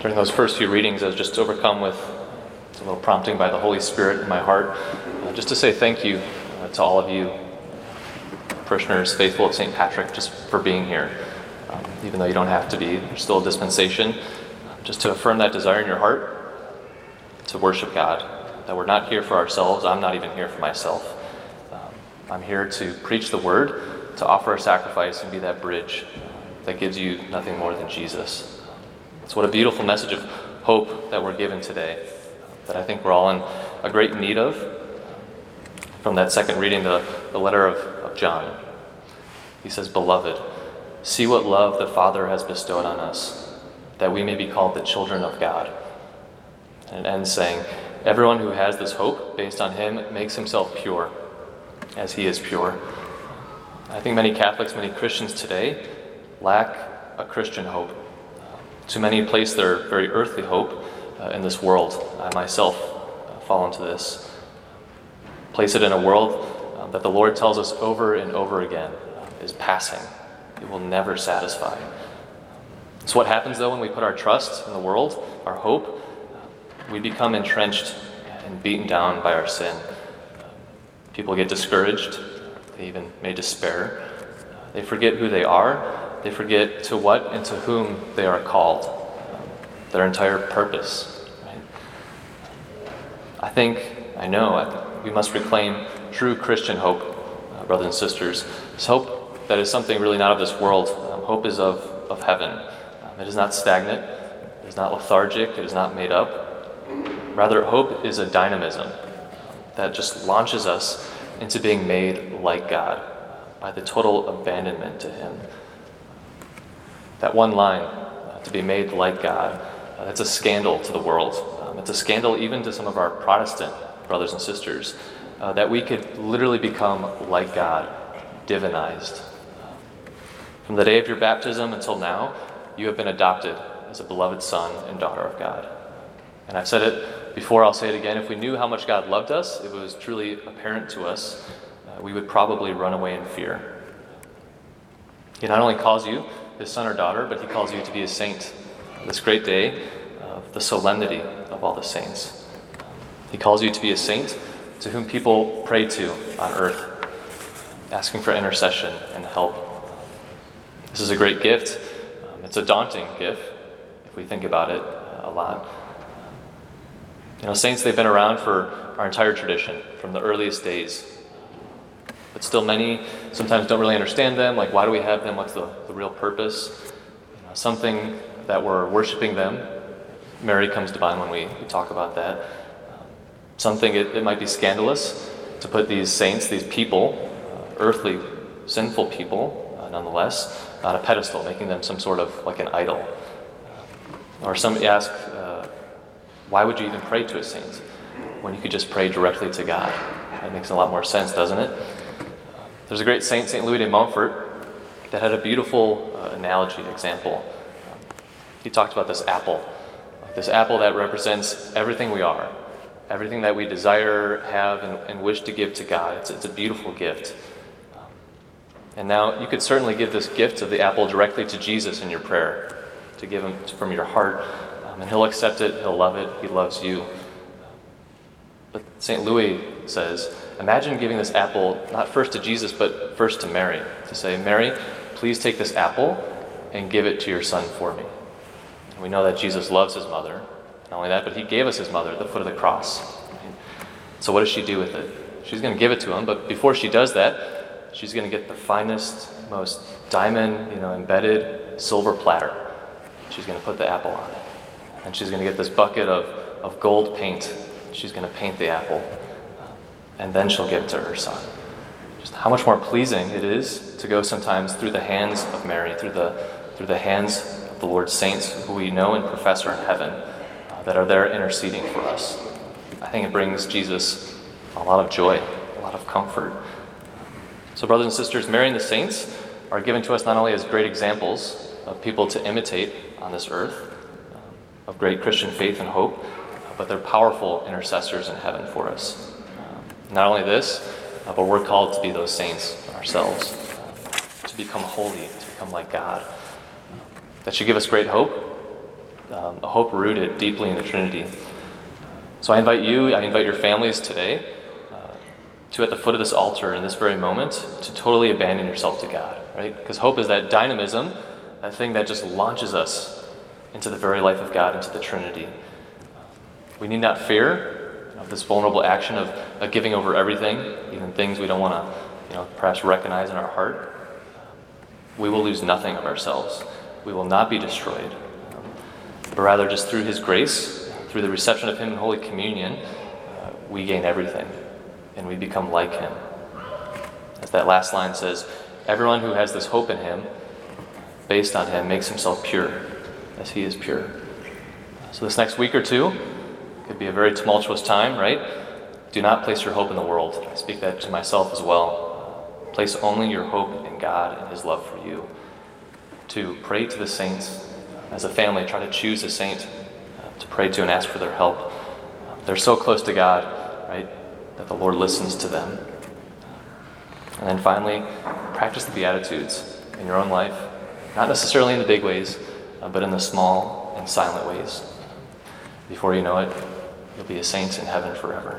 During those first few readings, I was just overcome with a little prompting by the Holy Spirit in my heart, uh, just to say thank you uh, to all of you, parishioners faithful of St. Patrick, just for being here. Um, even though you don't have to be, there's still a dispensation. Just to affirm that desire in your heart to worship God, that we're not here for ourselves. I'm not even here for myself. Um, I'm here to preach the word, to offer a sacrifice, and be that bridge that gives you nothing more than Jesus. So, what a beautiful message of hope that we're given today, that I think we're all in a great need of. From that second reading, the, the letter of, of John, he says, Beloved, see what love the Father has bestowed on us, that we may be called the children of God. And it ends saying, Everyone who has this hope based on him makes himself pure, as he is pure. I think many Catholics, many Christians today lack a Christian hope. Too many place their very earthly hope uh, in this world. I myself uh, fall into this. Place it in a world uh, that the Lord tells us over and over again uh, is passing. It will never satisfy. So, what happens though when we put our trust in the world, our hope? We become entrenched and beaten down by our sin. People get discouraged, they even may despair. They forget who they are they forget to what and to whom they are called, their entire purpose. I think, I know, we must reclaim true Christian hope, uh, brothers and sisters. It's hope that is something really not of this world. Um, hope is of, of heaven. Um, it is not stagnant, it is not lethargic, it is not made up. Rather, hope is a dynamism that just launches us into being made like God by the total abandonment to Him that one line, uh, to be made like God, uh, that's a scandal to the world. Um, it's a scandal even to some of our Protestant brothers and sisters uh, that we could literally become like God, divinized. From the day of your baptism until now, you have been adopted as a beloved son and daughter of God. And I've said it before, I'll say it again. If we knew how much God loved us, it was truly apparent to us, uh, we would probably run away in fear. He not only calls you his son or daughter, but he calls you to be a saint. This great day of the solemnity of all the saints. He calls you to be a saint to whom people pray to on earth, asking for intercession and help. This is a great gift. Um, it's a daunting gift if we think about it a lot. You know, saints, they've been around for our entire tradition, from the earliest days still, many sometimes don't really understand them. Like, why do we have them? What's the, the real purpose? You know, something that we're worshiping them. Mary comes to mind when we, we talk about that. Um, something, it, it, might be scandalous to put these saints, these people, uh, earthly, sinful people, uh, nonetheless, on a pedestal, making them some sort of like an idol. Uh, or some ask, uh, why would you even pray to a saint when you could just pray directly to God? That makes a lot more sense, doesn't it? There's a great saint, St. Louis de Montfort, that had a beautiful uh, analogy, example. He talked about this apple, this apple that represents everything we are, everything that we desire, have, and, and wish to give to God. It's, it's a beautiful gift. And now you could certainly give this gift of the apple directly to Jesus in your prayer, to give him from your heart. Um, and he'll accept it, he'll love it, he loves you. But St. Louis says, Imagine giving this apple not first to Jesus, but first to Mary, to say, Mary, please take this apple and give it to your son for me. And we know that Jesus loves his mother. Not only that, but he gave us his mother at the foot of the cross. So, what does she do with it? She's going to give it to him, but before she does that, she's going to get the finest, most diamond, you know, embedded silver platter. She's going to put the apple on it. And she's going to get this bucket of, of gold paint. She's going to paint the apple and then she'll give to her son. Just how much more pleasing it is to go sometimes through the hands of Mary, through the, through the hands of the Lord's saints who we know and profess are in heaven uh, that are there interceding for us. I think it brings Jesus a lot of joy, a lot of comfort. So, brothers and sisters, Mary and the saints are given to us not only as great examples of people to imitate on this earth, um, of great Christian faith and hope, but they're powerful intercessors in heaven for us. Not only this, uh, but we're called to be those saints ourselves, uh, to become holy, to become like God. That should give us great hope, um, a hope rooted deeply in the Trinity. So I invite you, I invite your families today uh, to, at the foot of this altar in this very moment, to totally abandon yourself to God, right? Because hope is that dynamism, that thing that just launches us into the very life of God, into the Trinity. We need not fear know, this vulnerable action of, of giving over everything, even things we don't want to, you know, perhaps recognize in our heart. We will lose nothing of ourselves. We will not be destroyed, but rather just through His grace, through the reception of Him in Holy Communion, uh, we gain everything, and we become like Him. As that last line says, everyone who has this hope in Him, based on Him, makes himself pure, as He is pure. So this next week or two, could be a very tumultuous time, right? Do not place your hope in the world. I speak that to myself as well. Place only your hope in God and His love for you. To pray to the saints. As a family, try to choose a saint uh, to pray to and ask for their help. They're so close to God, right, that the Lord listens to them. And then finally, practice the Beatitudes in your own life. Not necessarily in the big ways, uh, but in the small and silent ways. Before you know it, You'll be a saint in heaven forever.